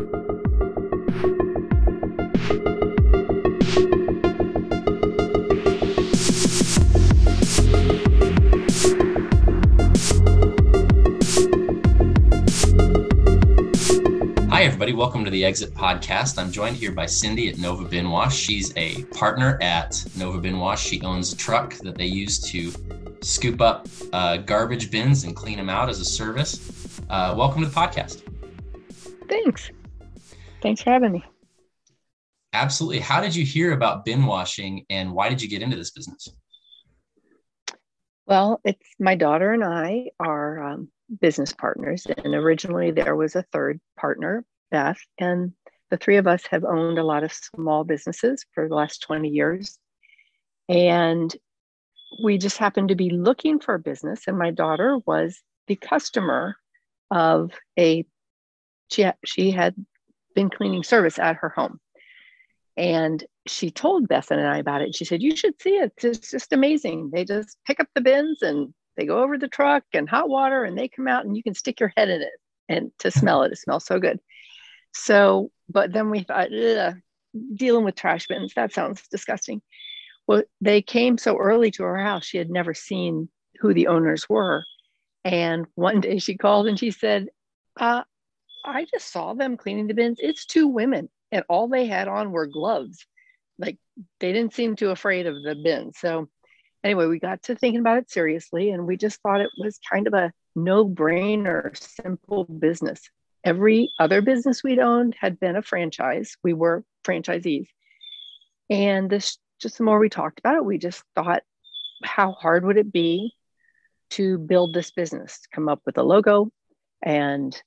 Hi, everybody. Welcome to the Exit Podcast. I'm joined here by Cindy at Nova Bin Wash. She's a partner at Nova Bin Wash. She owns a truck that they use to scoop up uh, garbage bins and clean them out as a service. Uh, welcome to the podcast. Thanks. Thanks for having me. Absolutely. How did you hear about bin washing and why did you get into this business? Well, it's my daughter and I are um, business partners, and originally there was a third partner, Beth, and the three of us have owned a lot of small businesses for the last 20 years. And we just happened to be looking for a business, and my daughter was the customer of a she, she had been cleaning service at her home. And she told Beth and I about it. She said, You should see it. It's just amazing. They just pick up the bins and they go over the truck and hot water and they come out and you can stick your head in it and to smell it. It smells so good. So, but then we thought, dealing with trash bins, that sounds disgusting. Well, they came so early to her house, she had never seen who the owners were. And one day she called and she said, uh, I just saw them cleaning the bins. It's two women, and all they had on were gloves. Like they didn't seem too afraid of the bins. So, anyway, we got to thinking about it seriously, and we just thought it was kind of a no brainer, simple business. Every other business we'd owned had been a franchise. We were franchisees. And this, just the more we talked about it, we just thought, how hard would it be to build this business, come up with a logo and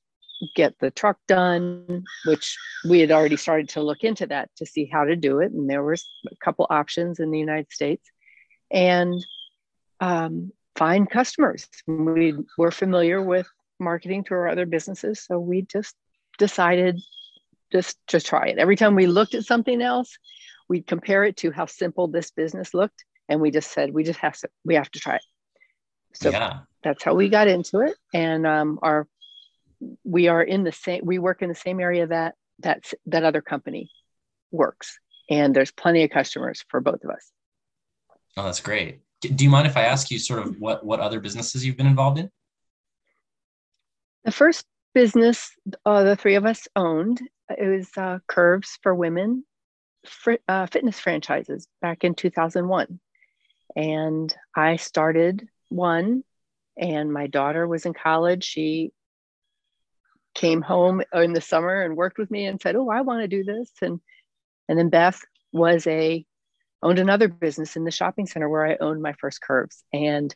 get the truck done, which we had already started to look into that to see how to do it. And there was a couple options in the United States and um, find customers. We were familiar with marketing to our other businesses. So we just decided just to try it. Every time we looked at something else, we'd compare it to how simple this business looked. And we just said, we just have to, we have to try it. So yeah. that's how we got into it. And um, our we are in the same we work in the same area that that's that other company works. And there's plenty of customers for both of us. Oh that's great. Do you mind if i ask you sort of what what other businesses you've been involved in? The first business uh, the three of us owned it was uh, curves for women fr- uh, fitness franchises back in 2001 and i started one and my daughter was in college. She came home in the summer and worked with me and said, "Oh, I want to do this." And and then Beth was a owned another business in the shopping center where I owned my first curves, and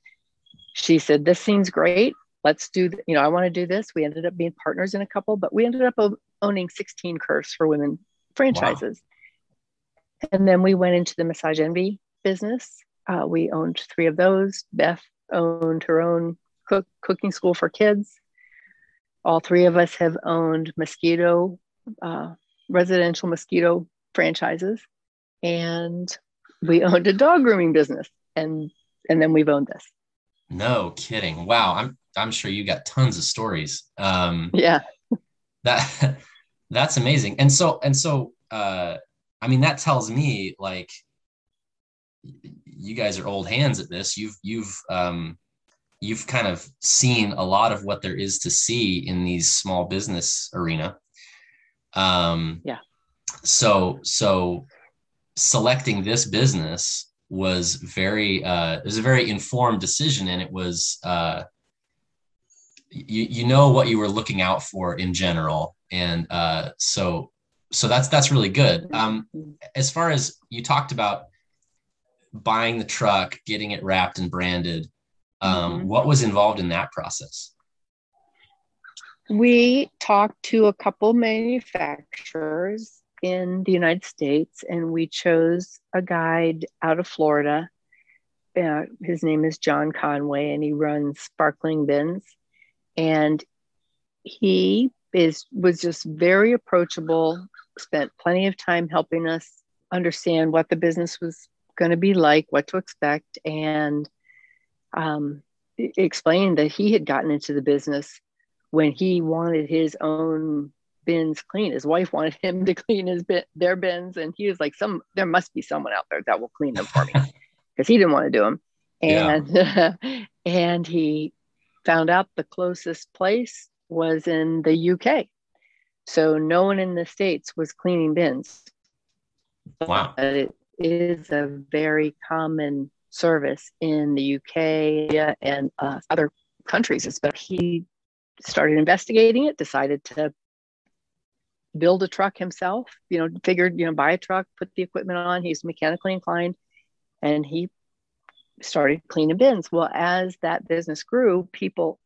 she said, "This seems great. Let's do. you know, I want to do this." We ended up being partners in a couple, but we ended up owning 16 curves for women franchises. Wow. And then we went into the Massage Envy business. Uh, we owned three of those. Beth owned her own cook, cooking school for kids all three of us have owned mosquito, uh, residential mosquito franchises, and we owned a dog grooming business, and and then we've owned this. No kidding! Wow, I'm I'm sure you got tons of stories. Um, yeah, that that's amazing. And so and so, uh, I mean, that tells me like you guys are old hands at this. You've you've um, you've kind of seen a lot of what there is to see in these small business arena. Um, yeah. So so selecting this business was very uh, it was a very informed decision, and it was uh, you you know what you were looking out for in general, and uh, so so that's that's really good. Um, as far as you talked about buying the truck, getting it wrapped and branded um, mm-hmm. What was involved in that process? We talked to a couple manufacturers in the United States, and we chose a guide out of Florida. Uh, his name is John Conway, and he runs Sparkling Bins. And he is was just very approachable. Spent plenty of time helping us understand what the business was going to be like, what to expect, and um, explained that he had gotten into the business when he wanted his own bins clean. His wife wanted him to clean his bin, their bins, and he was like, "Some there must be someone out there that will clean them for me," because he didn't want to do them. And yeah. and he found out the closest place was in the UK. So no one in the states was cleaning bins. Wow. But it is a very common service in the UK and uh, other countries. Especially, he started investigating it, decided to build a truck himself. You know, figured you know buy a truck, put the equipment on. He's mechanically inclined, and he started cleaning bins. Well, as that business grew, people,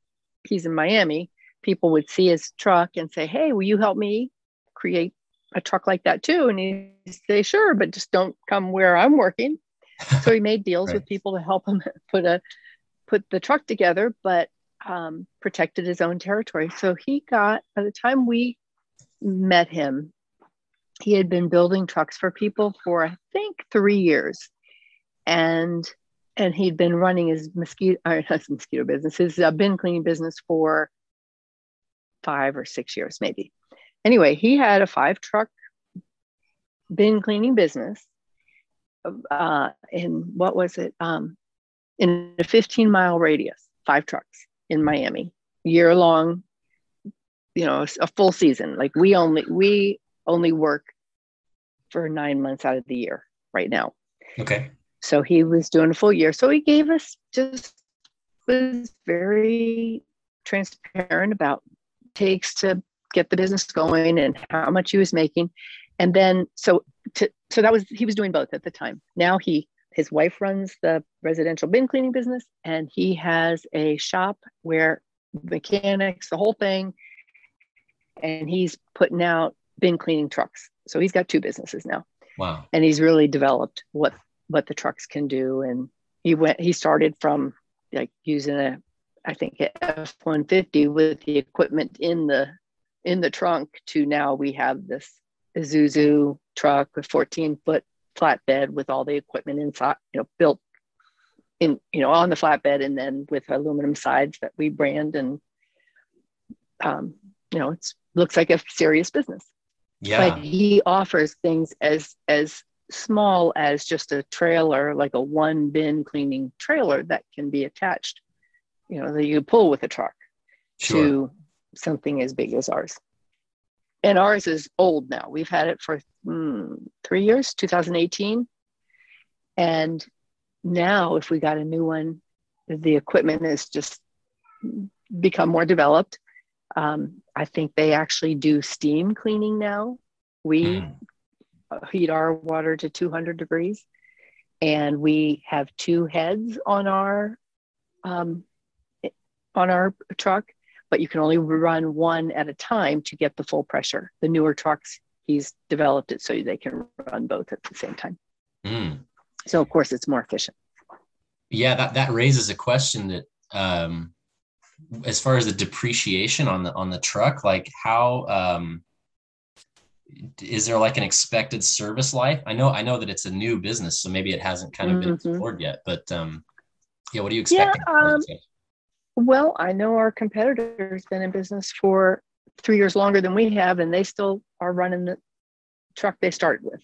he's in Miami, people would see his truck and say, Hey, will you help me create a truck like that too? And he'd say, Sure, but just don't come where I'm working. So he made deals right. with people to help him put a put the truck together, but um, protected his own territory. So he got by the time we met him, he had been building trucks for people for I think three years, and and he'd been running his mosquito or his mosquito business, his uh, bin cleaning business for five or six years, maybe. Anyway, he had a five truck bin cleaning business uh, in what was it? Um, in a 15 mile radius, five trucks in Miami, year long, you know, a full season. Like we only we only work for nine months out of the year right now. Okay. So he was doing a full year. So he gave us just was very transparent about takes to get the business going and how much he was making. And then so to, so that was he was doing both at the time. Now he his wife runs the residential bin cleaning business and he has a shop where mechanics, the whole thing, and he's putting out bin cleaning trucks. So he's got two businesses now. Wow. And he's really developed what what the trucks can do. And he went, he started from like using a, I think F one fifty with the equipment in the in the trunk to now we have this Isuzu truck with 14 foot flatbed with all the equipment inside, you know, built in, you know, on the flatbed and then with aluminum sides that we brand and, um, you know, it's looks like a serious business. Yeah. But he offers things as as small as just a trailer, like a one bin cleaning trailer that can be attached, you know, that you pull with a truck sure. to something as big as ours. And ours is old now. We've had it for mm, three years, 2018. And now, if we got a new one, the equipment has just become more developed. Um, I think they actually do steam cleaning now. We mm heat our water to 200 degrees. And we have two heads on our um, on our truck, but you can only run one at a time to get the full pressure. The newer trucks, he's developed it so they can run both at the same time. Mm. So of course, it's more efficient. Yeah, that that raises a question that um, as far as the depreciation on the on the truck, like how um, is there like an expected service life? I know I know that it's a new business, so maybe it hasn't kind of been mm-hmm. explored yet. But um, yeah, what are you expecting? Yeah, um, well, I know our competitor's been in business for three years longer than we have, and they still are running the truck they started with.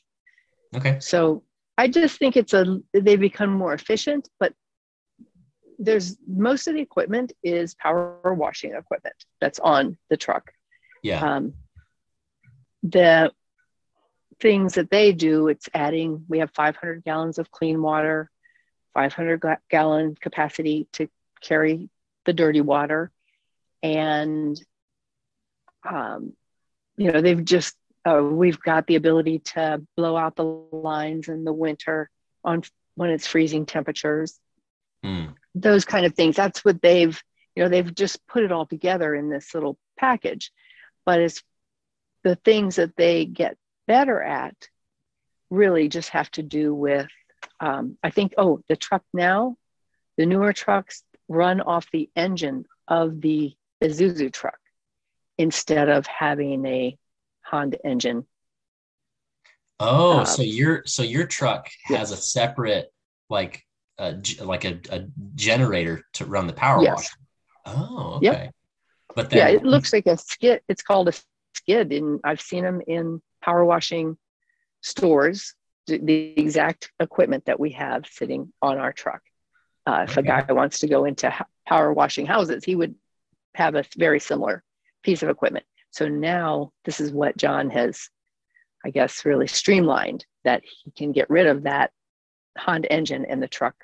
Okay. So I just think it's a they become more efficient, but there's most of the equipment is power washing equipment that's on the truck. Yeah. Um, the things that they do, it's adding, we have 500 gallons of clean water, 500 gallon capacity to carry the dirty water. And, um, you know, they've just, uh, we've got the ability to blow out the lines in the winter on when it's freezing temperatures. Mm. Those kind of things. That's what they've, you know, they've just put it all together in this little package. But it's the things that they get better at really just have to do with um, i think oh the truck now the newer trucks run off the engine of the isuzu truck instead of having a honda engine oh um, so your so your truck has yes. a separate like uh, like a, a generator to run the power yes. wash oh okay yep. but then, yeah it looks like a skid it's called a skid and I've seen them in power washing stores, the exact equipment that we have sitting on our truck. Uh, if a guy wants to go into power washing houses, he would have a very similar piece of equipment. So now this is what John has, I guess, really streamlined that he can get rid of that Honda engine and the truck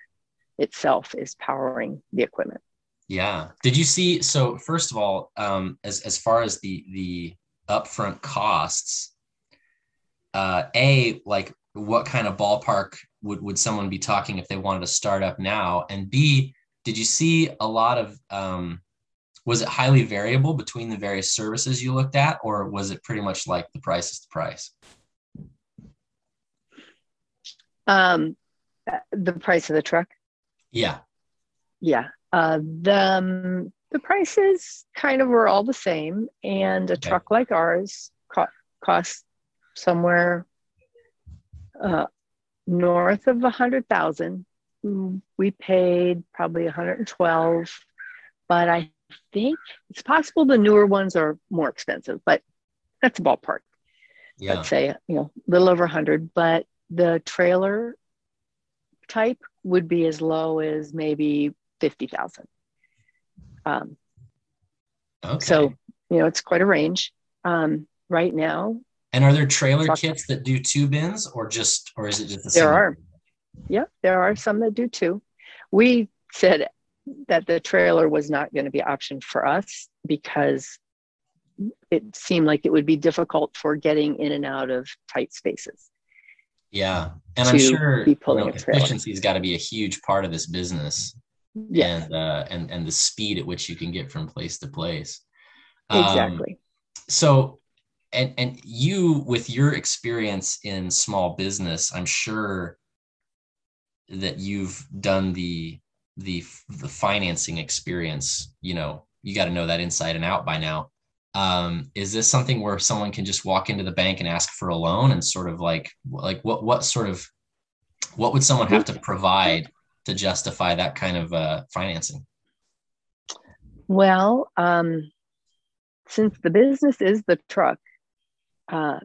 itself is powering the equipment. Yeah. Did you see? So first of all, um, as as far as the the upfront costs, uh, a like what kind of ballpark would would someone be talking if they wanted to start up now? And B, did you see a lot of um, was it highly variable between the various services you looked at, or was it pretty much like the price is the price? Um, the price of the truck. Yeah. Yeah. Uh, the um, the prices kind of were all the same, and a okay. truck like ours co- costs somewhere uh, north of a hundred thousand. We paid probably 112, but I think it's possible the newer ones are more expensive, but that's a ballpark. Yeah. Let's say you know a little over 100, but the trailer type would be as low as maybe 50,000. Um, okay. So, you know, it's quite a range um, right now. And are there trailer truck- kits that do two bins or just, or is it just the same? There are. Yeah, there are some that do two. We said that the trailer was not going to be option for us because it seemed like it would be difficult for getting in and out of tight spaces. Yeah, and I'm sure you know, efficiency's got to be a huge part of this business. Yeah, and uh, and and the speed at which you can get from place to place. Um, exactly. So, and and you with your experience in small business, I'm sure that you've done the the the financing experience. You know, you got to know that inside and out by now um, is this something where someone can just walk into the bank and ask for a loan and sort of like like what what sort of what would someone have to provide to justify that kind of uh, financing well um, since the business is the truck uh,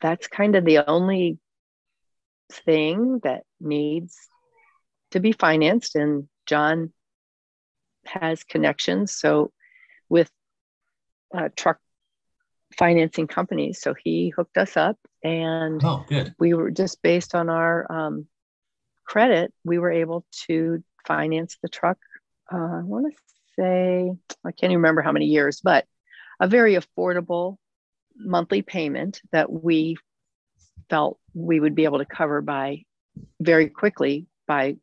that's kind of the only thing that needs to be financed and john has connections so with uh, truck financing companies. So he hooked us up, and oh, good. we were just based on our um, credit, we were able to finance the truck. Uh, I want to say I can't even remember how many years, but a very affordable monthly payment that we felt we would be able to cover by very quickly by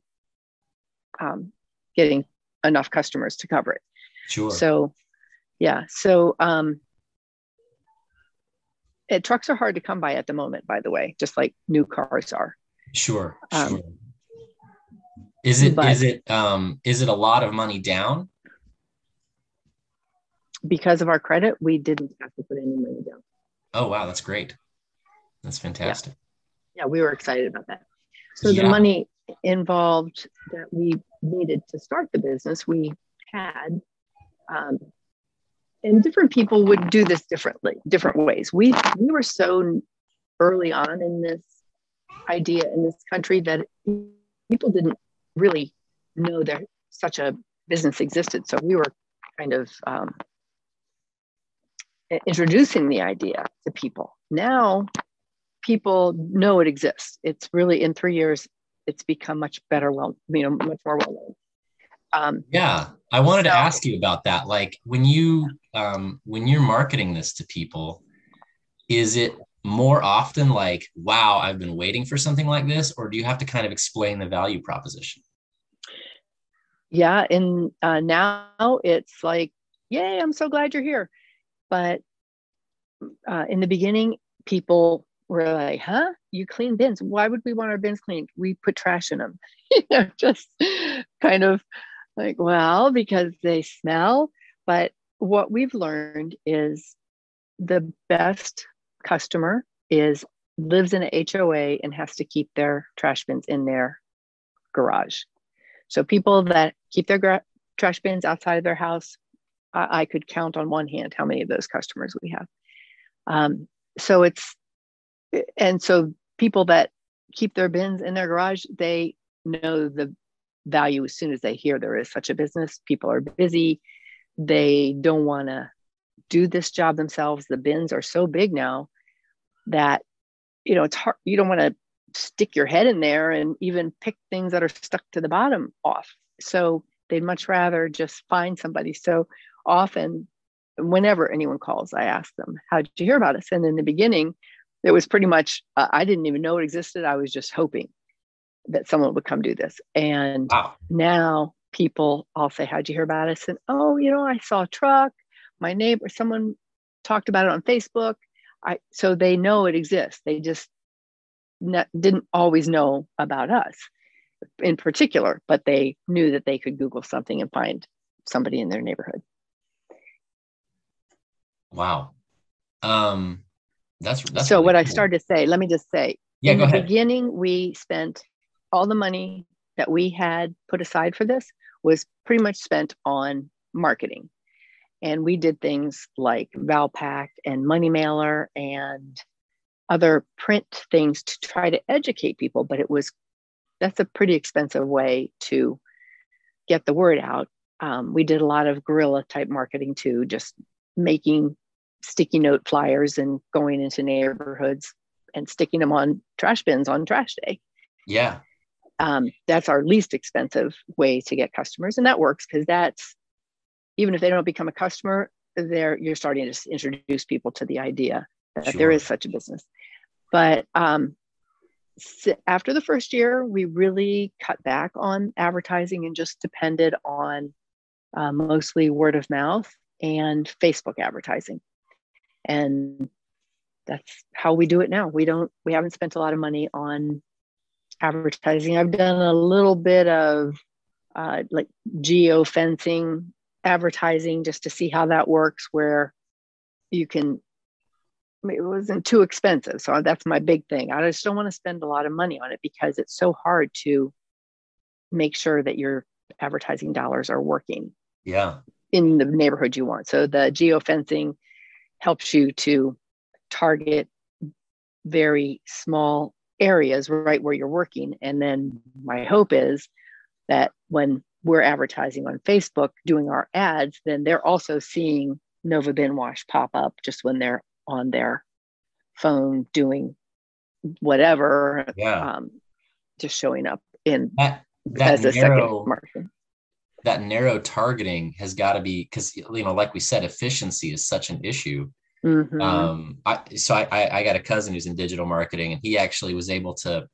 um, getting enough customers to cover it. Sure. So yeah so um it, trucks are hard to come by at the moment by the way just like new cars are sure, um, sure. is it but, is it um is it a lot of money down because of our credit we didn't have to put any money down oh wow that's great that's fantastic yeah, yeah we were excited about that so yeah. the money involved that we needed to start the business we had um, and different people would do this differently, different ways. We we were so early on in this idea in this country that people didn't really know that such a business existed. So we were kind of um, introducing the idea to people. Now people know it exists. It's really in three years, it's become much better, well, you know, much more well known. Um, yeah, I wanted so, to ask you about that. Like when you um, when you're marketing this to people, is it more often like, "Wow, I've been waiting for something like this," or do you have to kind of explain the value proposition? Yeah, and uh, now it's like, "Yay, I'm so glad you're here," but uh, in the beginning, people were like, "Huh? You clean bins? Why would we want our bins cleaned? We put trash in them." you know, just kind of like, well, because they smell. But what we've learned is the best customer is lives in a HOA and has to keep their trash bins in their garage. So people that keep their gra- trash bins outside of their house, I-, I could count on one hand how many of those customers we have. Um, so it's, and so people that keep their bins in their garage, they know the value as soon as they hear there is such a business. People are busy. They don't want to do this job themselves. The bins are so big now that, you know, it's hard. You don't want to stick your head in there and even pick things that are stuck to the bottom off. So they'd much rather just find somebody. So often, whenever anyone calls, I ask them, How did you hear about us? And in the beginning, it was pretty much, uh, I didn't even know it existed. I was just hoping that someone would come do this. And wow. now people, I'll say, How'd you hear about us? And oh, you know, I saw a truck. My neighbor, someone talked about it on Facebook. I, so they know it exists. They just didn't always know about us in particular, but they knew that they could Google something and find somebody in their neighborhood. Wow. Um, that's, that's so really what cool. I started to say, let me just say, yeah, in the ahead. beginning, we spent all the money that we had put aside for this was pretty much spent on marketing. And we did things like Valpak and Money Mailer and other print things to try to educate people, but it was that's a pretty expensive way to get the word out. Um, we did a lot of guerrilla type marketing too, just making sticky note flyers and going into neighborhoods and sticking them on trash bins on trash day. Yeah. Um, that's our least expensive way to get customers. And that works because that's even if they don't become a customer, there you're starting to introduce people to the idea that sure. there is such a business. But um, after the first year, we really cut back on advertising and just depended on uh, mostly word of mouth and Facebook advertising. And that's how we do it now. We don't, we haven't spent a lot of money on advertising. I've done a little bit of uh, like geo fencing advertising just to see how that works, where you can it wasn't too expensive. So that's my big thing. I just don't want to spend a lot of money on it because it's so hard to make sure that your advertising dollars are working. Yeah. In the neighborhood you want. So the geofencing helps you to target very small areas right where you're working. And then my hope is that when we're advertising on Facebook doing our ads, then they're also seeing Nova Bin Wash pop up just when they're on their phone doing whatever yeah. um, just showing up in that, that as a narrow, second marketing that narrow targeting has got to be because you know like we said efficiency is such an issue mm-hmm. um I, so I, I got a cousin who's in digital marketing and he actually was able to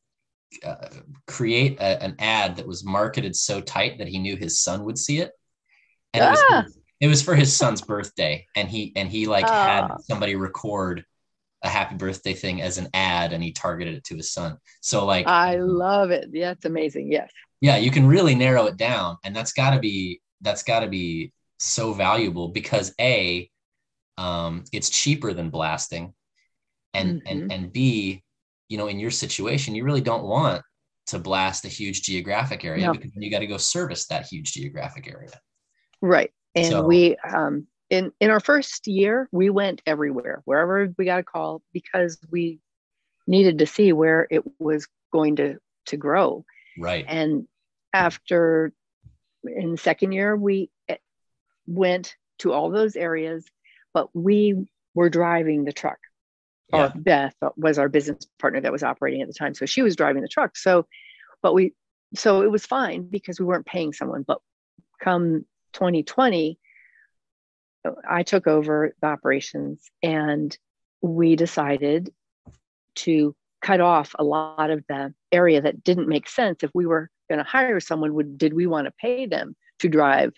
uh, create a, an ad that was marketed so tight that he knew his son would see it and ah. it was it was for his son's birthday, and he and he like had ah. somebody record a happy birthday thing as an ad, and he targeted it to his son. So like, I love it. Yeah, it's amazing. Yes. Yeah, you can really narrow it down, and that's got to be that's got to be so valuable because a, um, it's cheaper than blasting, and mm-hmm. and and b, you know, in your situation, you really don't want to blast a huge geographic area no. because you got to go service that huge geographic area. Right and so. we um, in in our first year we went everywhere wherever we got a call because we needed to see where it was going to to grow right and after in the second year we eh, went to all those areas but we were driving the truck yeah. or beth was our business partner that was operating at the time so she was driving the truck so but we so it was fine because we weren't paying someone but come 2020, I took over the operations and we decided to cut off a lot of the area that didn't make sense. If we were going to hire someone, would did we want to pay them to drive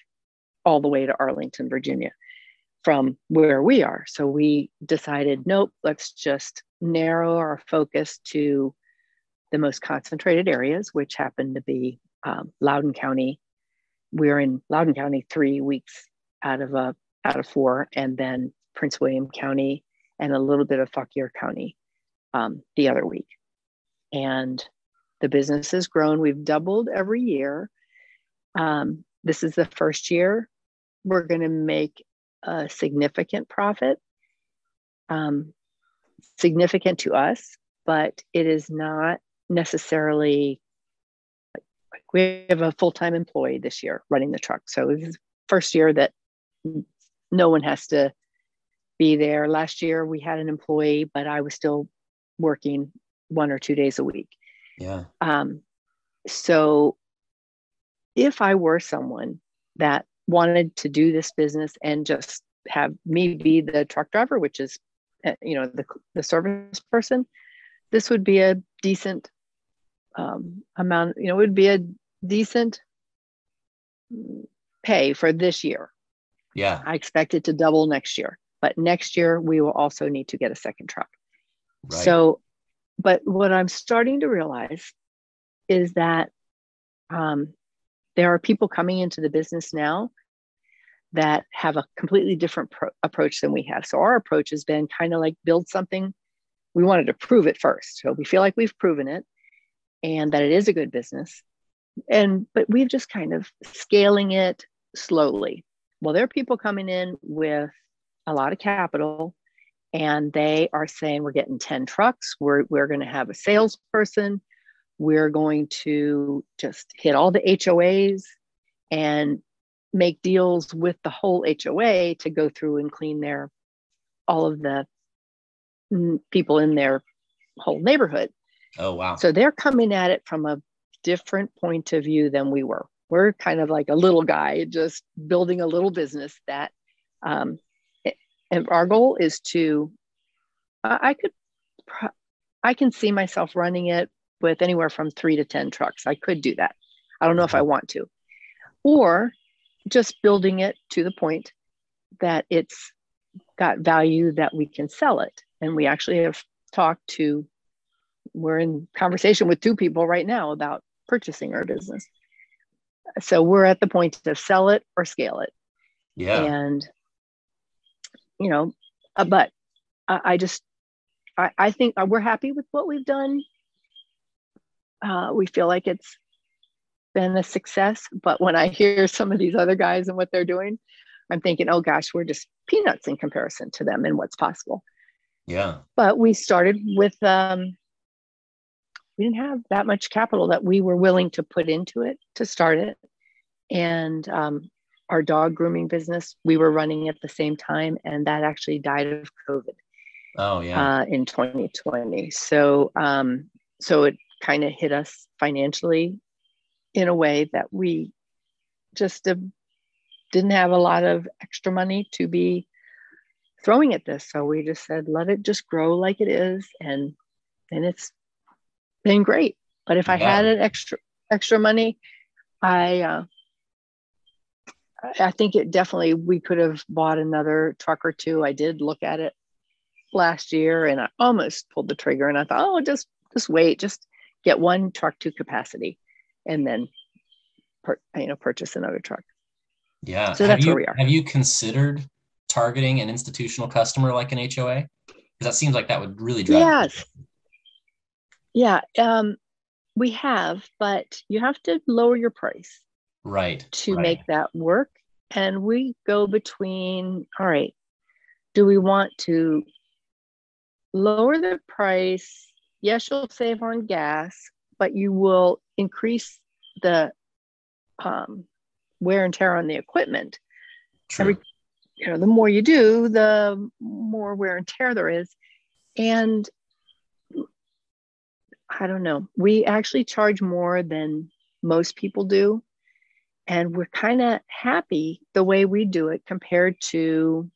all the way to Arlington, Virginia from where we are? So we decided, nope, let's just narrow our focus to the most concentrated areas, which happen to be um, Loudoun County, we are in Loudoun County three weeks out of a out of four, and then Prince William County and a little bit of Fauquier County um, the other week. And the business has grown. We've doubled every year. Um, this is the first year we're going to make a significant profit. um, significant to us, but it is not necessarily. We have a full time employee this year running the truck, so this is first year that no one has to be there. Last year we had an employee, but I was still working one or two days a week. Yeah. Um, so if I were someone that wanted to do this business and just have me be the truck driver, which is, eh, you know, the, the service person, this would be a decent um, amount, you know, it would be a decent pay for this year. Yeah. I expect it to double next year, but next year we will also need to get a second truck. Right. So, but what I'm starting to realize is that um, there are people coming into the business now that have a completely different pro- approach than we have. So our approach has been kind of like build something. We wanted to prove it first. So we feel like we've proven it and that it is a good business. And but we've just kind of scaling it slowly. Well, there are people coming in with a lot of capital and they are saying we're getting 10 trucks, we're, we're going to have a salesperson, we're going to just hit all the HOAs and make deals with the whole HOA to go through and clean their all of the people in their whole neighborhood. Oh wow. So they're coming at it from a different point of view than we were. We're kind of like a little guy just building a little business that um, and our goal is to I could I can see myself running it with anywhere from 3 to 10 trucks. I could do that. I don't know if I want to. Or just building it to the point that it's got value that we can sell it. And we actually have talked to, we're in conversation with two people right now about purchasing our business. So we're at the point to sell it or scale it. Yeah. And, you know, uh, but I, I just, I, I think uh, we're happy with what we've done. Uh, we feel like it's been a success. But when I hear some of these other guys and what they're doing, I'm thinking, oh gosh, we're just peanuts in comparison to them and what's possible. Yeah. But we started with, um, we didn't have that much capital that we were willing to put into it to start it. And um, our dog grooming business, we were running at the same time, and that actually died of COVID. Oh yeah. Uh, in 2020. So um, so it kind of hit us financially in a way that we just uh, didn't have a lot of extra money to be throwing at this. So we just said, let it just grow like it is. And and it's been great. But if I had an extra extra money, I uh, I think it definitely we could have bought another truck or two. I did look at it last year and I almost pulled the trigger and I thought, oh, just just wait, just get one truck to capacity and then per, you know purchase another truck. Yeah. So that's you, where we are. Have you considered targeting an institutional customer like an HOA? Because that seems like that would really drive. Yes. Yeah. Um, we have, but you have to lower your price. Right. To right. make that work. And we go between, all right, do we want to lower the price? Yes, you'll save on gas, but you will increase the um, wear and tear on the equipment. True. Every, you know, the more you do, the more wear and tear there is. And I don't know, we actually charge more than most people do. And we're kind of happy the way we do it compared to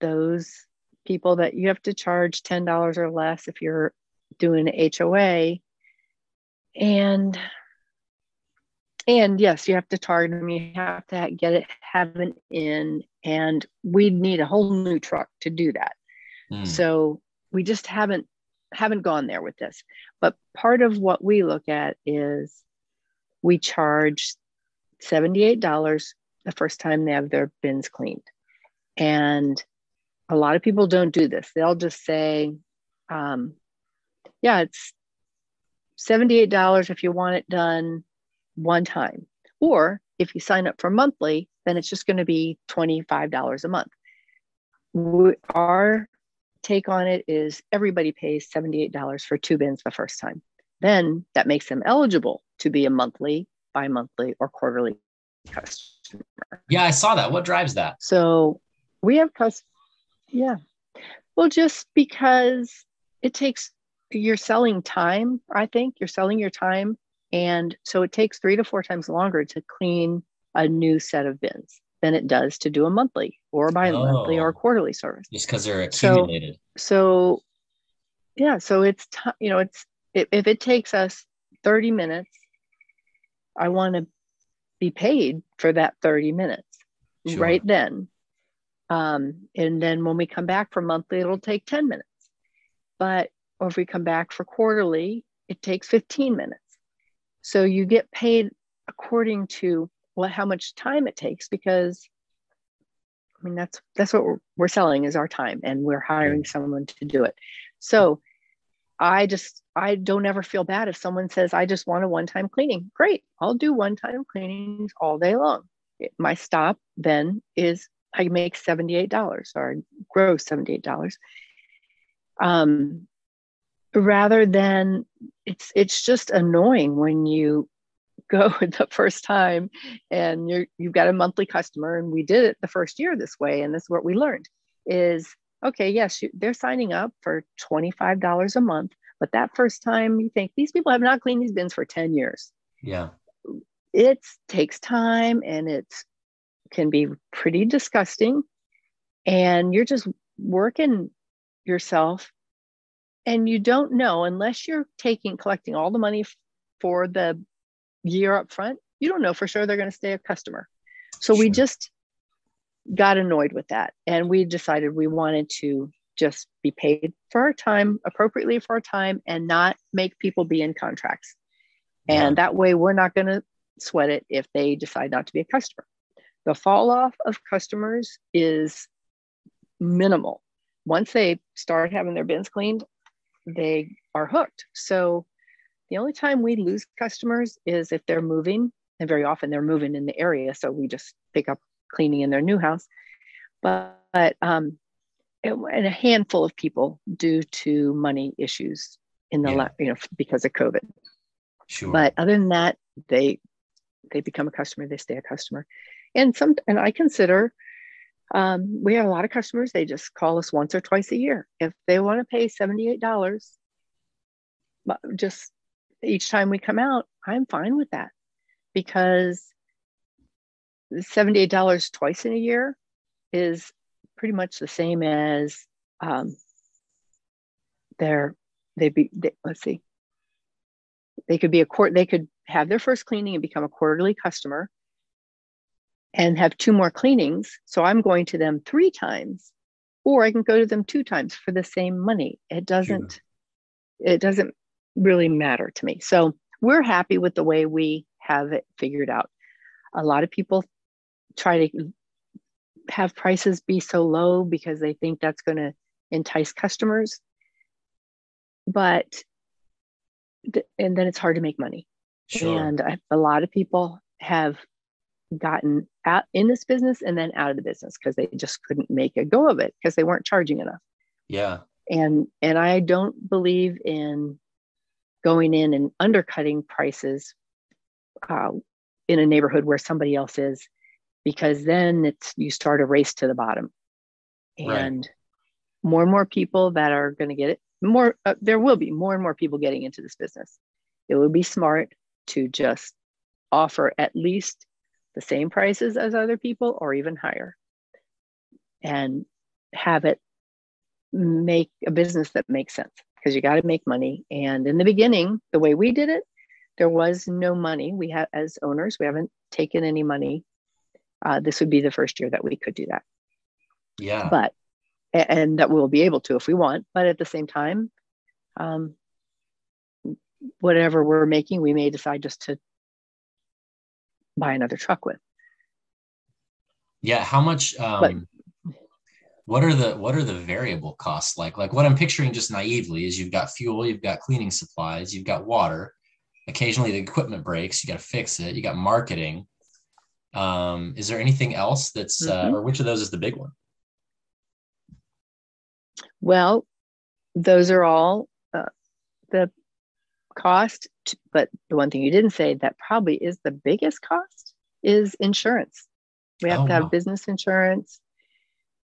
those people that you have to charge $10 or less if you're doing an HOA. And and yes, you have to target them. You have to get it, have it in, and we'd need a whole new truck to do that. Mm. So we just haven't haven't gone there with this. But part of what we look at is we charge $78 the first time they have their bins cleaned. And a lot of people don't do this. They'll just say, um, yeah, it's $78 if you want it done one time. Or if you sign up for monthly, then it's just going to be $25 a month. We, our take on it is everybody pays $78 for two bins the first time. Then that makes them eligible to be a monthly, bi monthly, or quarterly customer. Yeah, I saw that. What drives that? So we have customers. Yeah. Well, just because it takes, you're selling time, I think you're selling your time. And so it takes three to four times longer to clean a new set of bins than it does to do a monthly or bi-monthly oh, or quarterly service. Just because they're accumulated. So, so, yeah, so it's t- you know it's if, if it takes us 30 minutes, I want to be paid for that 30 minutes sure. right then. Um, and then when we come back for monthly, it'll take 10 minutes. But or if we come back for quarterly, it takes 15 minutes. So you get paid according to what how much time it takes because I mean that's that's what we're, we're selling is our time and we're hiring someone to do it. So I just I don't ever feel bad if someone says I just want a one-time cleaning. Great, I'll do one-time cleanings all day long. My stop then is I make $78 or gross $78. Um, rather than it's it's just annoying when you go the first time and you're you've got a monthly customer and we did it the first year this way and this is what we learned is okay yes you, they're signing up for $25 a month but that first time you think these people have not cleaned these bins for 10 years yeah it takes time and it can be pretty disgusting and you're just working yourself and you don't know unless you're taking collecting all the money for the year up front, you don't know for sure they're going to stay a customer. So sure. we just got annoyed with that. And we decided we wanted to just be paid for our time appropriately for our time and not make people be in contracts. Yeah. And that way we're not going to sweat it if they decide not to be a customer. The fall off of customers is minimal. Once they start having their bins cleaned, they are hooked. So the only time we lose customers is if they're moving, and very often they're moving in the area. So we just pick up cleaning in their new house. But, but um, and a handful of people due to money issues in the yeah. you know because of COVID. Sure. But other than that, they they become a customer. They stay a customer, and some and I consider um, we have a lot of customers. They just call us once or twice a year if they want to pay seventy eight dollars. Just each time we come out, I'm fine with that because $78 twice in a year is pretty much the same as um, their they be they, let's see they could be a court they could have their first cleaning and become a quarterly customer and have two more cleanings so i'm going to them three times or i can go to them two times for the same money it doesn't it doesn't really matter to me. So we're happy with the way we have it figured out. A lot of people try to have prices be so low because they think that's going to entice customers. But, and then it's hard to make money. Sure. And I, a lot of people have gotten out in this business and then out of the business because they just couldn't make a go of it because they weren't charging enough. Yeah. And and I don't believe in going in and undercutting prices uh, in a neighborhood where somebody else is, because then it's you start a race to the bottom, and right. more and more people that are going to get it. More, uh, there will be more and more people getting into this business. It would be smart to just offer at least the same prices as other people or even higher, and have it make a business that makes sense because you got to make money. And in the beginning, the way we did it, there was no money. We have, as owners, we haven't taken any money. Uh, this would be the first year that we could do that. Yeah. But, and that we'll be able to if we want. But at the same time, um, whatever we're making, we may decide just to buy another truck with. Yeah. How much? Um, but, what are the what are the variable costs like like what i'm picturing just naively is you've got fuel you've got cleaning supplies you've got water occasionally the equipment breaks you got to fix it you got marketing um, is there anything else that's uh, mm-hmm. uh, or which of those is the big one Well, those are all uh, the cost, but the one thing you didn't say that probably is the biggest cost is insurance. We have oh, to have wow. business insurance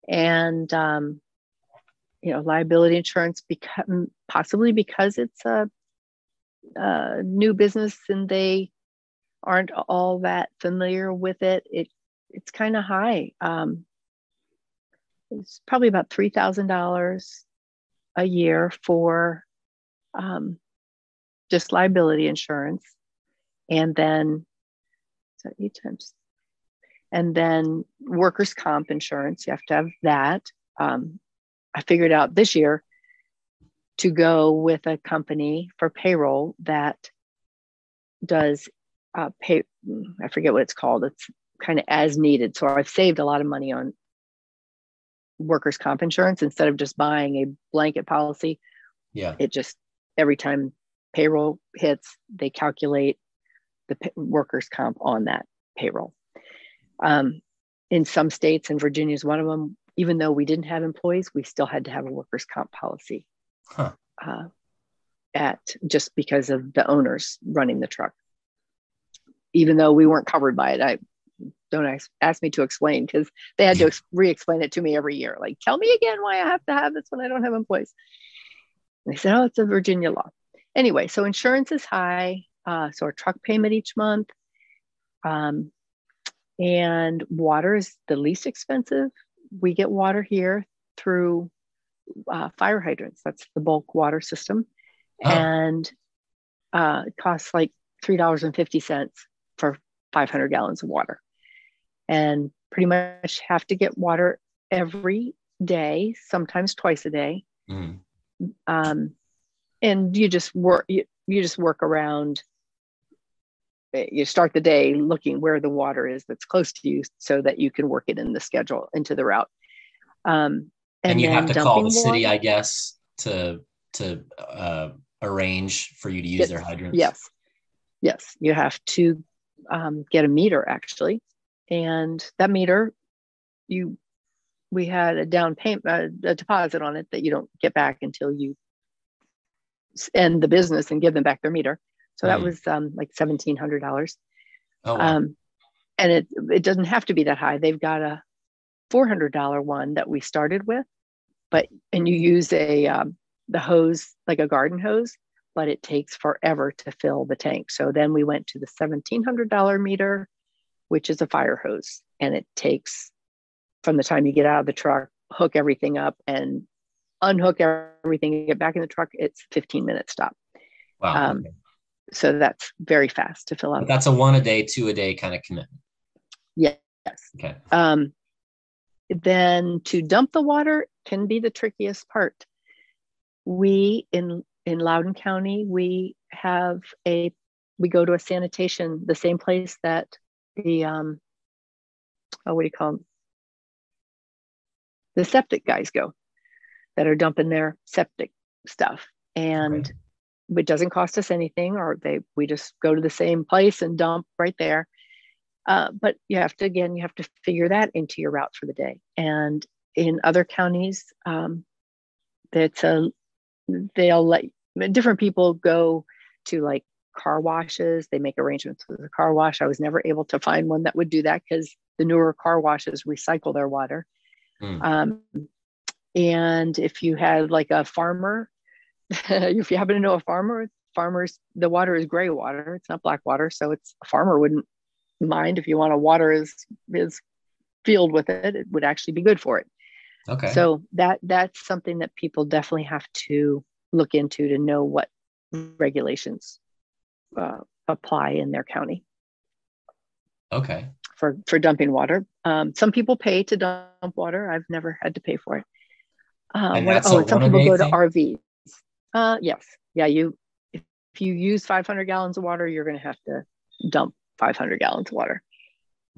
and um, you know liability insurance because possibly because it's a, a new business and they aren't all that familiar with it. It it's kind of high. Um, it's probably about three thousand dollars a year for um, just liability insurance, and then so eight times, and then workers' comp insurance. You have to have that. Um, I figured out this year to go with a company for payroll that does uh, pay. I forget what it's called. It's kind of as needed. So I've saved a lot of money on workers' comp insurance instead of just buying a blanket policy. Yeah. It just every time payroll hits, they calculate the workers' comp on that payroll. Um, in some states, and Virginia is one of them, even though we didn't have employees, we still had to have a workers' comp policy. Huh. Uh, at just because of the owners running the truck. Even though we weren't covered by it, I don't ask, ask me to explain because they had to re-explain it to me every year. Like, tell me again why I have to have this when I don't have employees. And they said, oh, it's a Virginia law. Anyway, so insurance is high. Uh, so our truck payment each month. Um, and water is the least expensive. We get water here through uh, fire hydrants. That's the bulk water system. Oh. And uh, it costs like $3.50 for 500 gallons of water and pretty much have to get water every day, sometimes twice a day. Mm. Um, and you just work, you, you just work around. Eh, you start the day looking where the water is that's close to you so that you can work it in the schedule into the route. Um, and, and you have to call the city, water. I guess, to to uh, arrange for you to use yes. their hydrants. Yes, yes, you have to um, get a meter actually, and that meter you we had a down payment uh, a deposit on it that you don't get back until you end the business and give them back their meter. So mm. that was um, like $1700 oh, wow. um, and it it doesn't have to be that high. They've got a $400 one that we started with but and you use a um, the hose like a garden hose but it takes forever to fill the tank so then we went to the $1700 meter which is a fire hose. And it takes from the time you get out of the truck, hook everything up and unhook everything, get back in the truck, it's 15 minute stop. Wow. Um. So that's very fast to fill up. That's a one a day, two a day kind of commitment. Yes. Okay. Um, then to dump the water can be the trickiest part. We in in Loudoun County, we have a we go to a sanitation, the same place that the um oh what do you call them the septic guys go that are dumping their septic stuff. And it doesn't cost us anything or they we just go to the same place and dump right there. Uh, but you have to again you have to figure that into your route for the day. And in other counties um, that's a they'll let different people go to like car washes. They make arrangements with the car wash. I was never able to find one that would do that because the newer car washes recycle their water. Mm. Um, and if you had like a farmer, if you happen to know a farmer, farmers, the water is gray water. It's not black water. So it's a farmer wouldn't mind if you want to water his, his field with it, it would actually be good for it. Okay. So that that's something that people definitely have to look into to know what regulations uh, apply in their county. Okay. For for dumping water, um, some people pay to dump water. I've never had to pay for it. What, oh, some people go thing? to RVs. Uh, yes, yeah. You if, if you use 500 gallons of water, you're going to have to dump 500 gallons of water.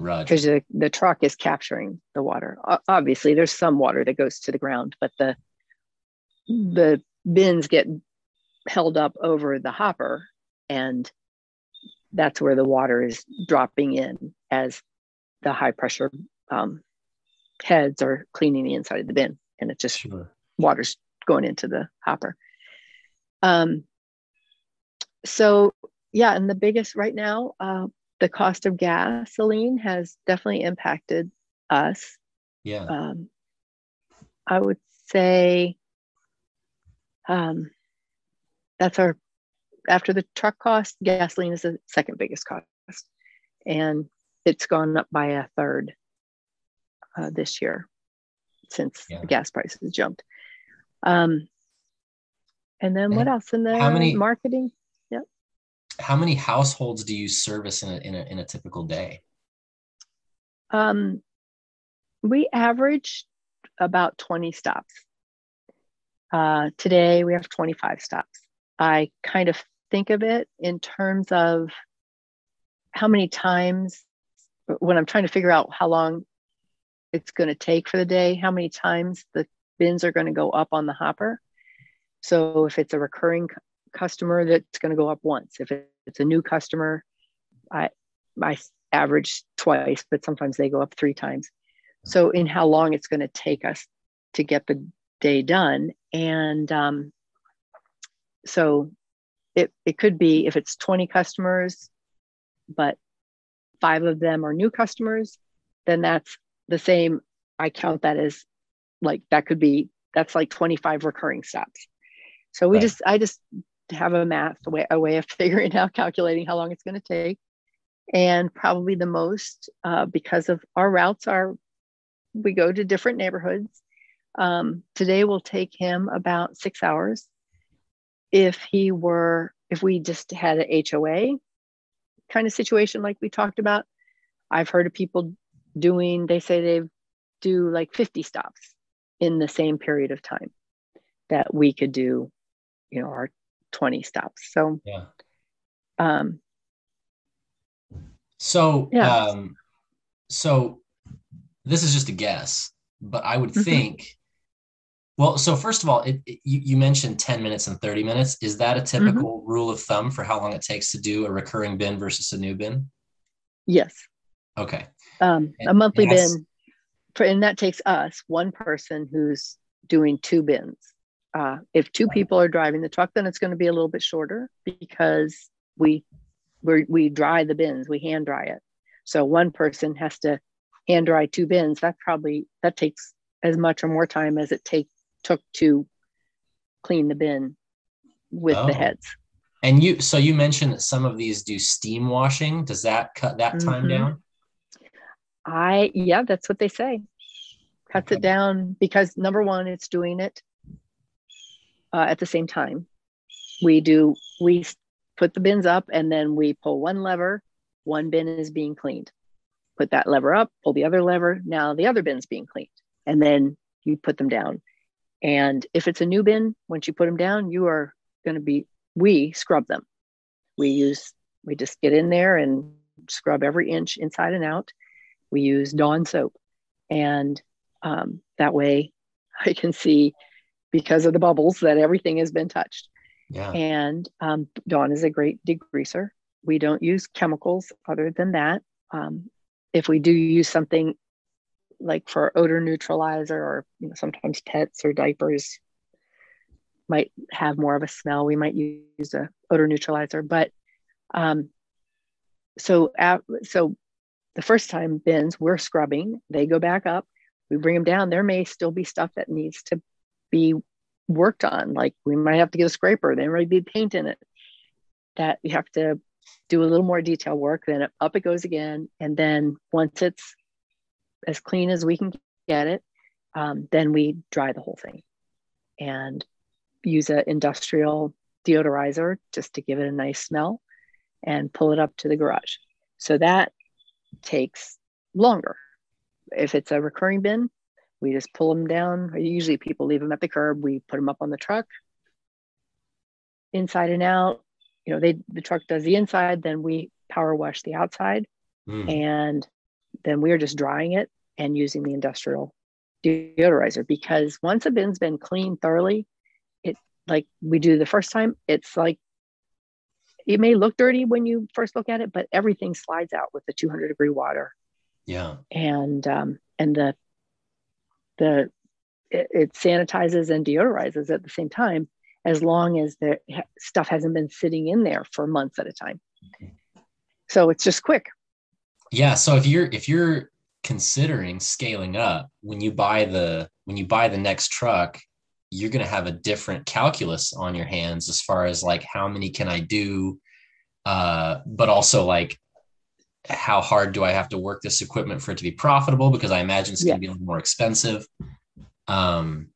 Right. Because the, the truck is capturing the water. obviously, there's some water that goes to the ground, but the the bins get held up over the hopper and that's where the water is dropping in as the high pressure um, heads are cleaning the inside of the bin and it just sure. water's going into the hopper. Um, so yeah, and the biggest right now, uh, the cost of gasoline has definitely impacted us. Yeah. Um, I would say um, that's our after the truck cost, gasoline is the second biggest cost, and it's gone up by a third uh, this year since yeah. the gas prices jumped. Um, and then what else in the how many, marketing? How many households do you service in a, in a, in a typical day? Um, we average about 20 stops. Uh, today we have 25 stops. I kind of think of it in terms of how many times when I'm trying to figure out how long it's going to take for the day, how many times the bins are going to go up on the hopper. So if it's a recurring customer, that's going to go up once. If it's a new customer, I I average twice, but sometimes they go up three times. So in how long it's going to take us to get the day done, and um, so it it could be if it's 20 customers, but five of them are new customers, then that's the same. I count that as like that could be that's like 25 recurring stops. So we right. just I just have a math a way, a way of figuring out calculating how long it's going to take, and probably the most uh, because of our routes are we go to different neighborhoods. Um, today will take him about six hours. If he were if we just had a HOA kind of situation like we talked about, I've heard of people doing they say they do like 50 stops in the same period of time that we could do you know our 20 stops so yeah um so yeah. um so this is just a guess but i would mm-hmm. think well so first of all it, it, you, you, mentioned 10 minutes and 30 minutes is that a mm-hmm. typical mm-hmm. rule of thumb for how long it takes to do a recurring bin versus a new bin yes okay um, a monthly bin for, and that takes us one person who's doing two bins uh, if two people are driving the truck, then it's going to be a little bit shorter because we we we dry the bins, we hand dry it. So one person has to hand dry two bins. That probably that takes as much or more time as it take took to clean the bin with oh. the heads. And you so you mentioned that some of these do steam washing. Does that cut that time mm-hmm. down? I yeah, that's what they say. Cuts okay. it down because number one, it's doing it uh, at the same time. We do, we put the bins up and then we pull one lever, one bin is being cleaned. Put that lever up, pull the other lever, now the other bin's being cleaned. And then you put them down. And if it's a new bin, once you put them down, you are going to be, we scrub them. We use, we just get in there and scrub every inch inside and out. We use Dawn soap. And um, that way I can see because of the bubbles that everything has been touched. Yeah. And um, Dawn is a great degreaser. We don't use chemicals other than that. Um, if we do use something like for odor neutralizer or you know sometimes pets or diapers might have more of a smell, we might use a odor neutralizer. But um, so at, so the first time bins we're scrubbing, they go back up. We bring them down. There may still be stuff that needs to be worked on. Like we might have to get a scraper, there might be paint in it. That you have to do a little more detail work. Then up it goes again, and then once it's as clean as we can get it, um, then we dry the whole thing and use an industrial deodorizer just to give it a nice smell and pull it up to the garage. So that takes longer. If it's a recurring bin, we just pull them down. Usually people leave them at the curb. We put them up on the truck, inside and out. You know, they the truck does the inside, then we power wash the outside, mm. and then we are just drying it and using the industrial deodorizer because once a bin's been cleaned thoroughly, it like we do the first time, it's like it may look dirty when you first look at it, but everything slides out with the 200 degree water. Yeah. And um, and the the it, it sanitizes and deodorizes at the same time as long as the stuff hasn't been sitting in there for months at a time. So it's just quick. Yeah so if you're if you're considering scaling up when you buy the when you buy the next truck you're going to have a different calculus on your hands as far as like how many can i do? Uh but also like how hard do i have to work this equipment for it to be profitable? Because i imagine it's going to be a little more expensive. Um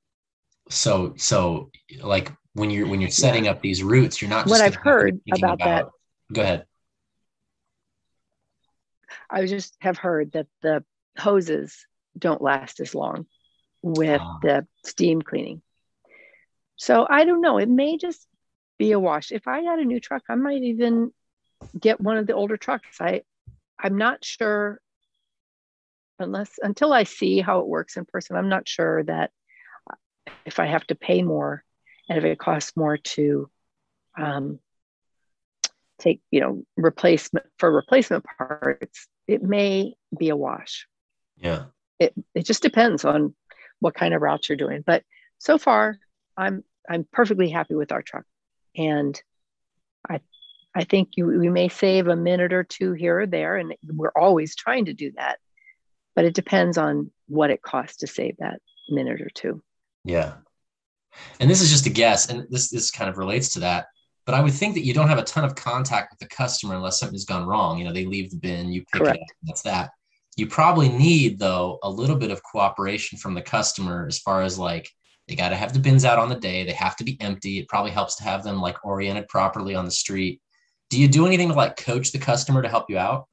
so so like when you're when you're setting yeah. up these routes you're not what i've heard about, about that go ahead. I just have heard that the hoses don't last as long with ah. the steam cleaning. So i don't know it may just be a wash. If i got a new truck i might even get one of the older trucks. I i'm not sure unless until I see how it works in person, I'm not sure that if I have to pay more and if it costs more to um, take, you know, replacement for replacement parts, it may be a wash. Yeah. It it just depends on what kind of routes you're doing. But so far, I'm I'm perfectly happy with our truck, and I I think you we may save a minute or two here or there, and we're always trying to do that but it depends on what it costs to save that minute or two. Yeah. And this is just a guess, and this this kind of relates to that. But I would think that you don't have a ton of contact with the customer unless something's gone wrong. You know, they leave the bin, you pick Correct. it up, that's that. You probably need though a little bit of cooperation from the customer as far as like they got to have the bins out on the day, they have to be empty. It probably helps to have them like oriented properly on the street. Do you do anything to like coach the customer to help you out?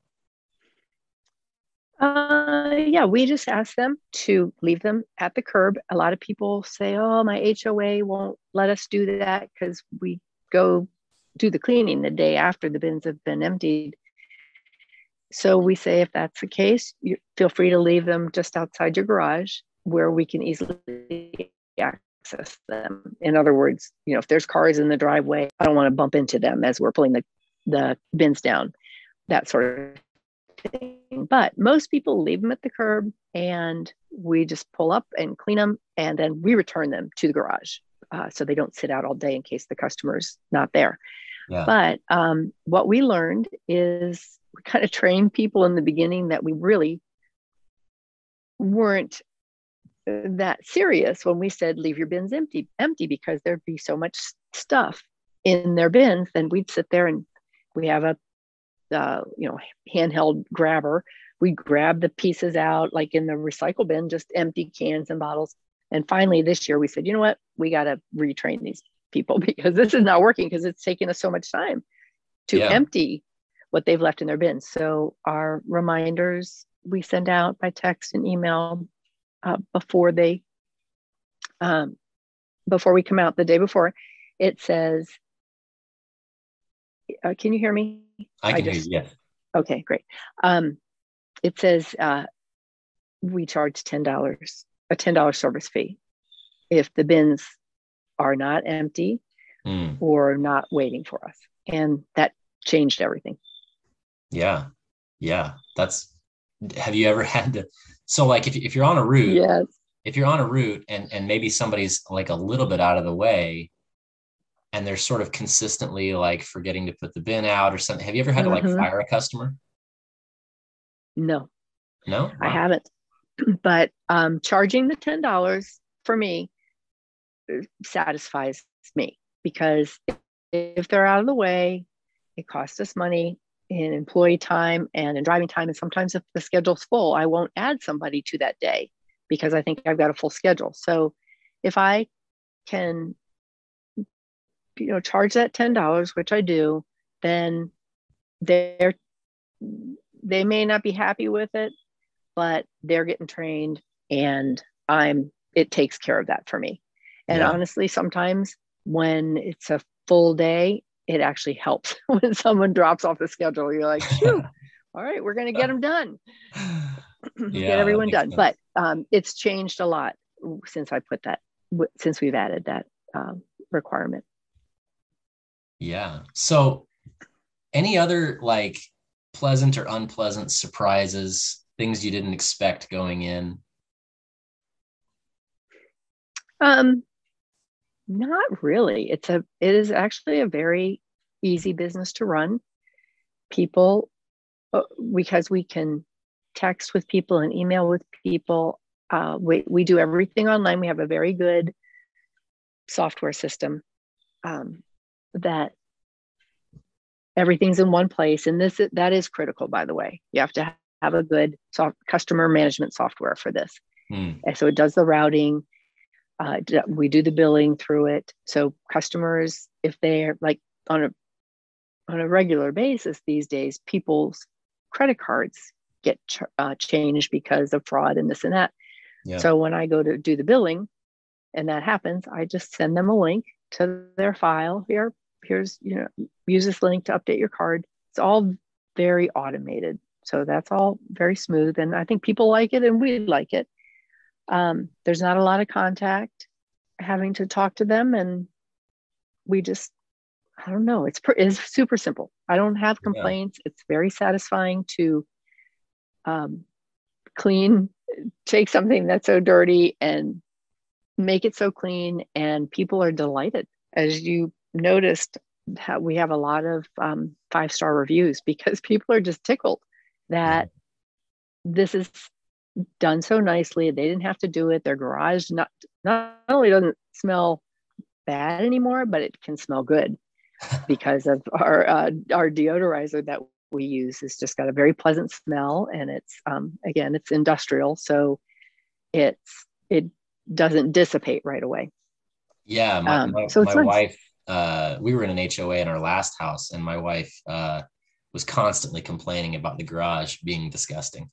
Uh, yeah, we just ask them to leave them at the curb. A lot of people say, "Oh, my HOA won't let us do that because we go do the cleaning the day after the bins have been emptied." So we say, if that's the case, you feel free to leave them just outside your garage where we can easily access them. In other words, you know, if there's cars in the driveway, I don't want to bump into them as we're pulling the the bins down. That sort of thing. But most people leave them at the curb and we just pull up and clean them and then we return them to the garage. Uh, so they don't sit out all day in case the customer's not there. Yeah. But um, what we learned is we kind of trained people in the beginning that we really weren't that serious when we said leave your bins empty empty because there'd be so much stuff in their bins then we'd sit there and we have a uh, you know handheld grabber. We grab the pieces out like in the recycle bin just empty cans and bottles. And finally this year we said you know what? We got to retrain these people because this is not working because it's taking us so much time to yeah. empty what they've left in their bins. So our reminders we send out by text and email uh, before they um, before we come out the day before it says uh, can you hear me I can I just, hear you, yes. Okay, great. Um, it says uh, we charge $10, a $10 service fee if the bins are not empty mm. or not waiting for us. And that changed everything. Yeah. Yeah. That's, have you ever had to, so like if, if you're on a route, yes. if you're on a route and, and maybe somebody's like a little bit out of the way, and they're sort of consistently like forgetting to put the bin out or something. Have you ever had mm-hmm. to like mm-hmm. fire a customer? No. No, wow. I haven't. But um, charging the ten dollars for me uh, satisfies me because if they're out of the way, it costs us money in employee time and in driving time. And sometimes if the schedule's full, I won't add somebody to that day because I think I've got a full schedule. So if I can you know charge that ten dollars, which I do, then they're they may not be happy with it, but they're getting trained, and I'm it takes care of that for me. And yeah. honestly, sometimes when it's a full day, it actually helps when someone drops off the schedule. You're like, all right, we're going to get them done. yeah, get everyone done. Sense. But um, it's changed a lot since I put that, since we've added that um, requirement. Yeah. So, any other like pleasant or unpleasant surprises, things you didn't expect going in? Um, not really. It's a it is actually a very easy business to run. People uh, because we can text with people and email with people. Uh, we, we do everything online. We have a very good software system um, that everything's in one place. And this that is critical, by the way. You have to have a good soft, customer management software for this. Mm. And so it does the routing. Uh, we do the billing through it. So customers, if they're like on a on a regular basis these days, people's credit cards get ch- uh, changed because of fraud and this and that. Yeah. So when I go to do the billing, and that happens, I just send them a link to their file. Here, here's you know, use this link to update your card. It's all very automated, so that's all very smooth, and I think people like it, and we like it. Um, there's not a lot of contact having to talk to them, and we just I don't know. It's it's super simple. I don't have complaints. Yeah. It's very satisfying to um, clean, take something that's so dirty and make it so clean, and people are delighted. As you noticed, we have a lot of um, five star reviews because people are just tickled that this is done so nicely. They didn't have to do it. Their garage not not only doesn't smell bad anymore, but it can smell good because of our uh, our deodorizer that we use has just got a very pleasant smell and it's um, again it's industrial so it's it doesn't dissipate right away yeah my, um, my, so my nice. wife uh, we were in an hoa in our last house and my wife uh, was constantly complaining about the garage being disgusting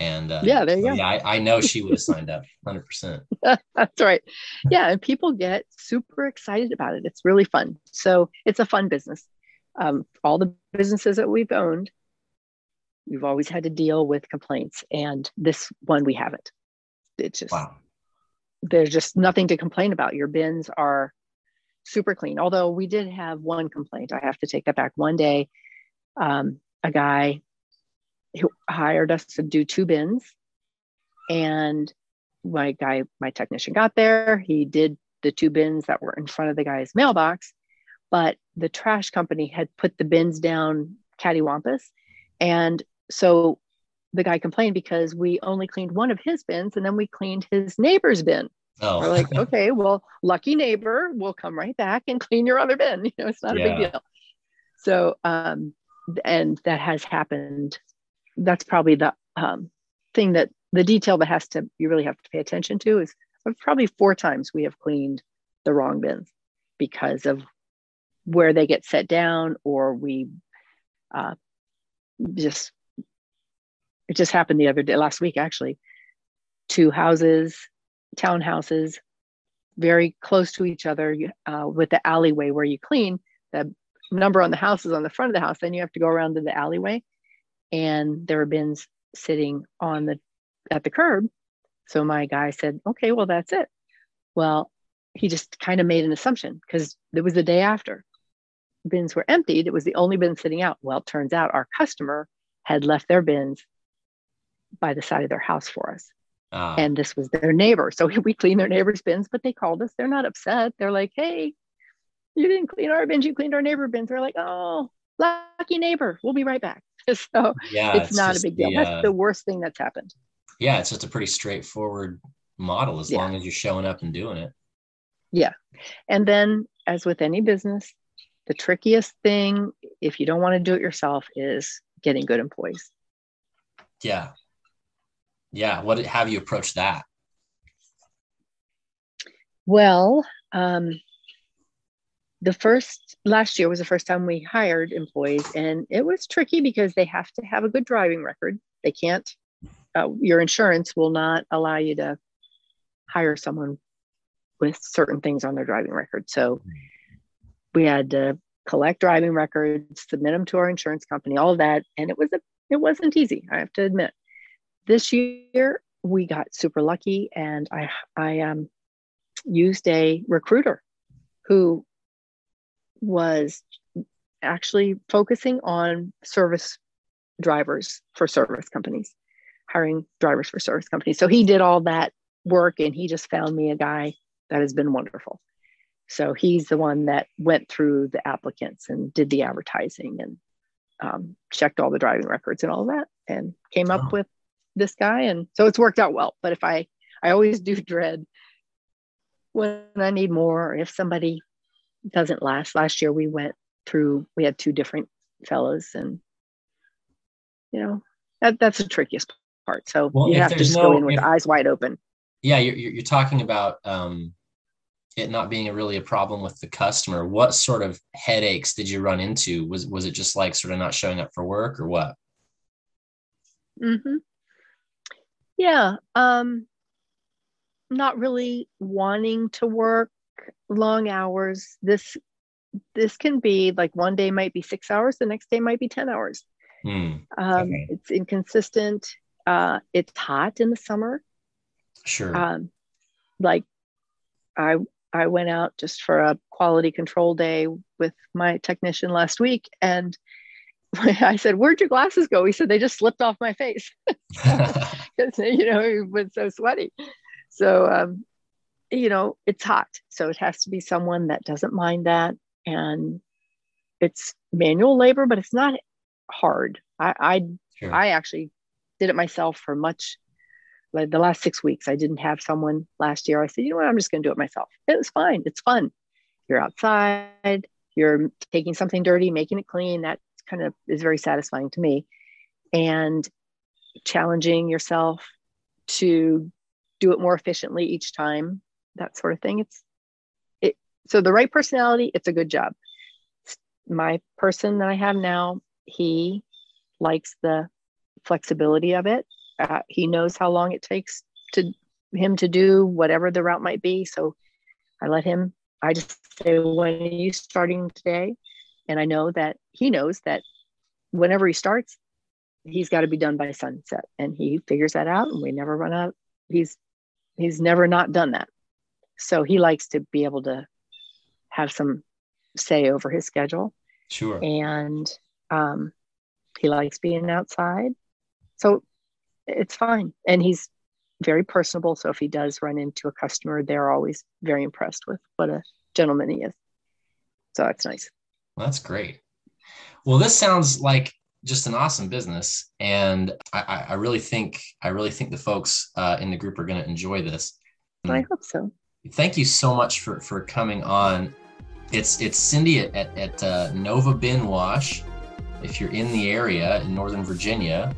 and uh, yeah, there you so, go. Yeah, I, I, know she would have signed up 100%. That's right. Yeah, and people get super excited about it. It's really fun. So it's a fun business. Um, all the businesses that we've owned, we've always had to deal with complaints, and this one we haven't. It's just wow. there's just nothing to complain about. Your bins are super clean. Although we did have one complaint, I have to take that back. One day, um, a guy who hired us to do two bins. And my guy, my technician got there. He did the two bins that were in front of the guy's mailbox, but the trash company had put the bins down cattywampus. And so the guy complained because we only cleaned one of his bins and then we cleaned his neighbor's bin. Oh. We're like, okay, well, lucky neighbor, we'll come right back and clean your other bin. You know, it's not yeah. a big deal. So, um, and that has happened that's probably the um, thing that the detail that has to you really have to pay attention to is probably four times we have cleaned the wrong bins because of where they get set down or we uh, just it just happened the other day last week actually two houses townhouses very close to each other uh, with the alleyway where you clean the number on the house is on the front of the house then you have to go around to the alleyway and there are bins sitting on the at the curb. So my guy said, okay, well, that's it. Well, he just kind of made an assumption because it was the day after bins were emptied. It was the only bin sitting out. Well, turns out our customer had left their bins by the side of their house for us. Uh, and this was their neighbor. So we cleaned their neighbor's bins, but they called us. They're not upset. They're like, hey, you didn't clean our bins, you cleaned our neighbor bins. They're like, oh, lucky neighbor. We'll be right back. so yeah, it's, it's not a big deal. The, that's uh, the worst thing that's happened. Yeah, it's just a pretty straightforward model as yeah. long as you're showing up and doing it. Yeah. And then, as with any business, the trickiest thing, if you don't want to do it yourself, is getting good employees. Yeah. Yeah. What have you approached that? Well, um, the first last year was the first time we hired employees and it was tricky because they have to have a good driving record they can't uh, your insurance will not allow you to hire someone with certain things on their driving record so we had to collect driving records submit them to our insurance company all of that and it was a it wasn't easy i have to admit this year we got super lucky and i i um used a recruiter who was actually focusing on service drivers for service companies, hiring drivers for service companies. So he did all that work and he just found me a guy that has been wonderful. So he's the one that went through the applicants and did the advertising and um, checked all the driving records and all that and came up with this guy. And so it's worked out well. But if I, I always do dread when I need more, or if somebody doesn't last. Last year we went through, we had two different fellows and, you know, that, that's the trickiest part. So well, you have to just no, go in with if, eyes wide open. Yeah. You're, you're talking about, um, it not being a really a problem with the customer what sort of headaches did you run into was was it just like sort of not showing up for work or what mm-hmm. Yeah um not really wanting to work long hours. This this can be like one day might be six hours the next day might be 10 hours. Mm, um, okay. it's inconsistent uh, it's hot in the summer. Sure. Um, like i i went out just for a quality control day with my technician last week and I said, "Where'd your glasses go?" He said, "They just slipped off my face because you know he was so sweaty." So, um, you know, it's hot. So it has to be someone that doesn't mind that. And it's manual labor, but it's not hard. I, I, sure. I actually did it myself for much like the last six weeks. I didn't have someone last year. I said, you know what, I'm just going to do it myself. It was fine. It's fun. You're outside, you're taking something dirty, making it clean. That kind of is very satisfying to me. And challenging yourself to do it more efficiently each time, that sort of thing. It's it so the right personality, it's a good job. My person that I have now, he likes the flexibility of it. Uh, he knows how long it takes to him to do whatever the route might be. So I let him, I just say, when are you starting today? And I know that he knows that whenever he starts, he's got to be done by sunset. And he figures that out and we never run out. He's he's never not done that. So he likes to be able to have some say over his schedule. Sure. And um, he likes being outside. So it's fine. And he's very personable. So if he does run into a customer they're always very impressed with what a gentleman he is. So that's nice. Well, that's great. Well this sounds like just an awesome business, and I, I really think I really think the folks uh, in the group are going to enjoy this. I hope so. Thank you so much for for coming on. It's it's Cindy at at, uh, Nova Bin Wash. If you're in the area in Northern Virginia,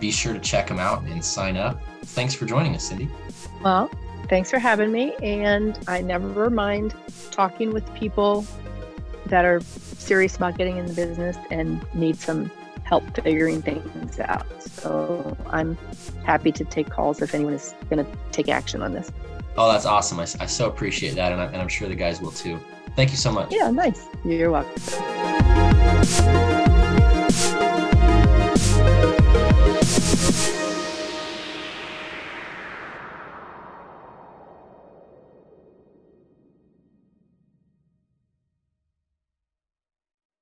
be sure to check them out and sign up. Thanks for joining us, Cindy. Well, thanks for having me, and I never mind talking with people that are serious about getting in the business and need some help figuring things out. So I'm happy to take calls if anyone is going to take action on this. Oh, that's awesome. I, I so appreciate that. And, I, and I'm sure the guys will too. Thank you so much. Yeah, nice. You're welcome.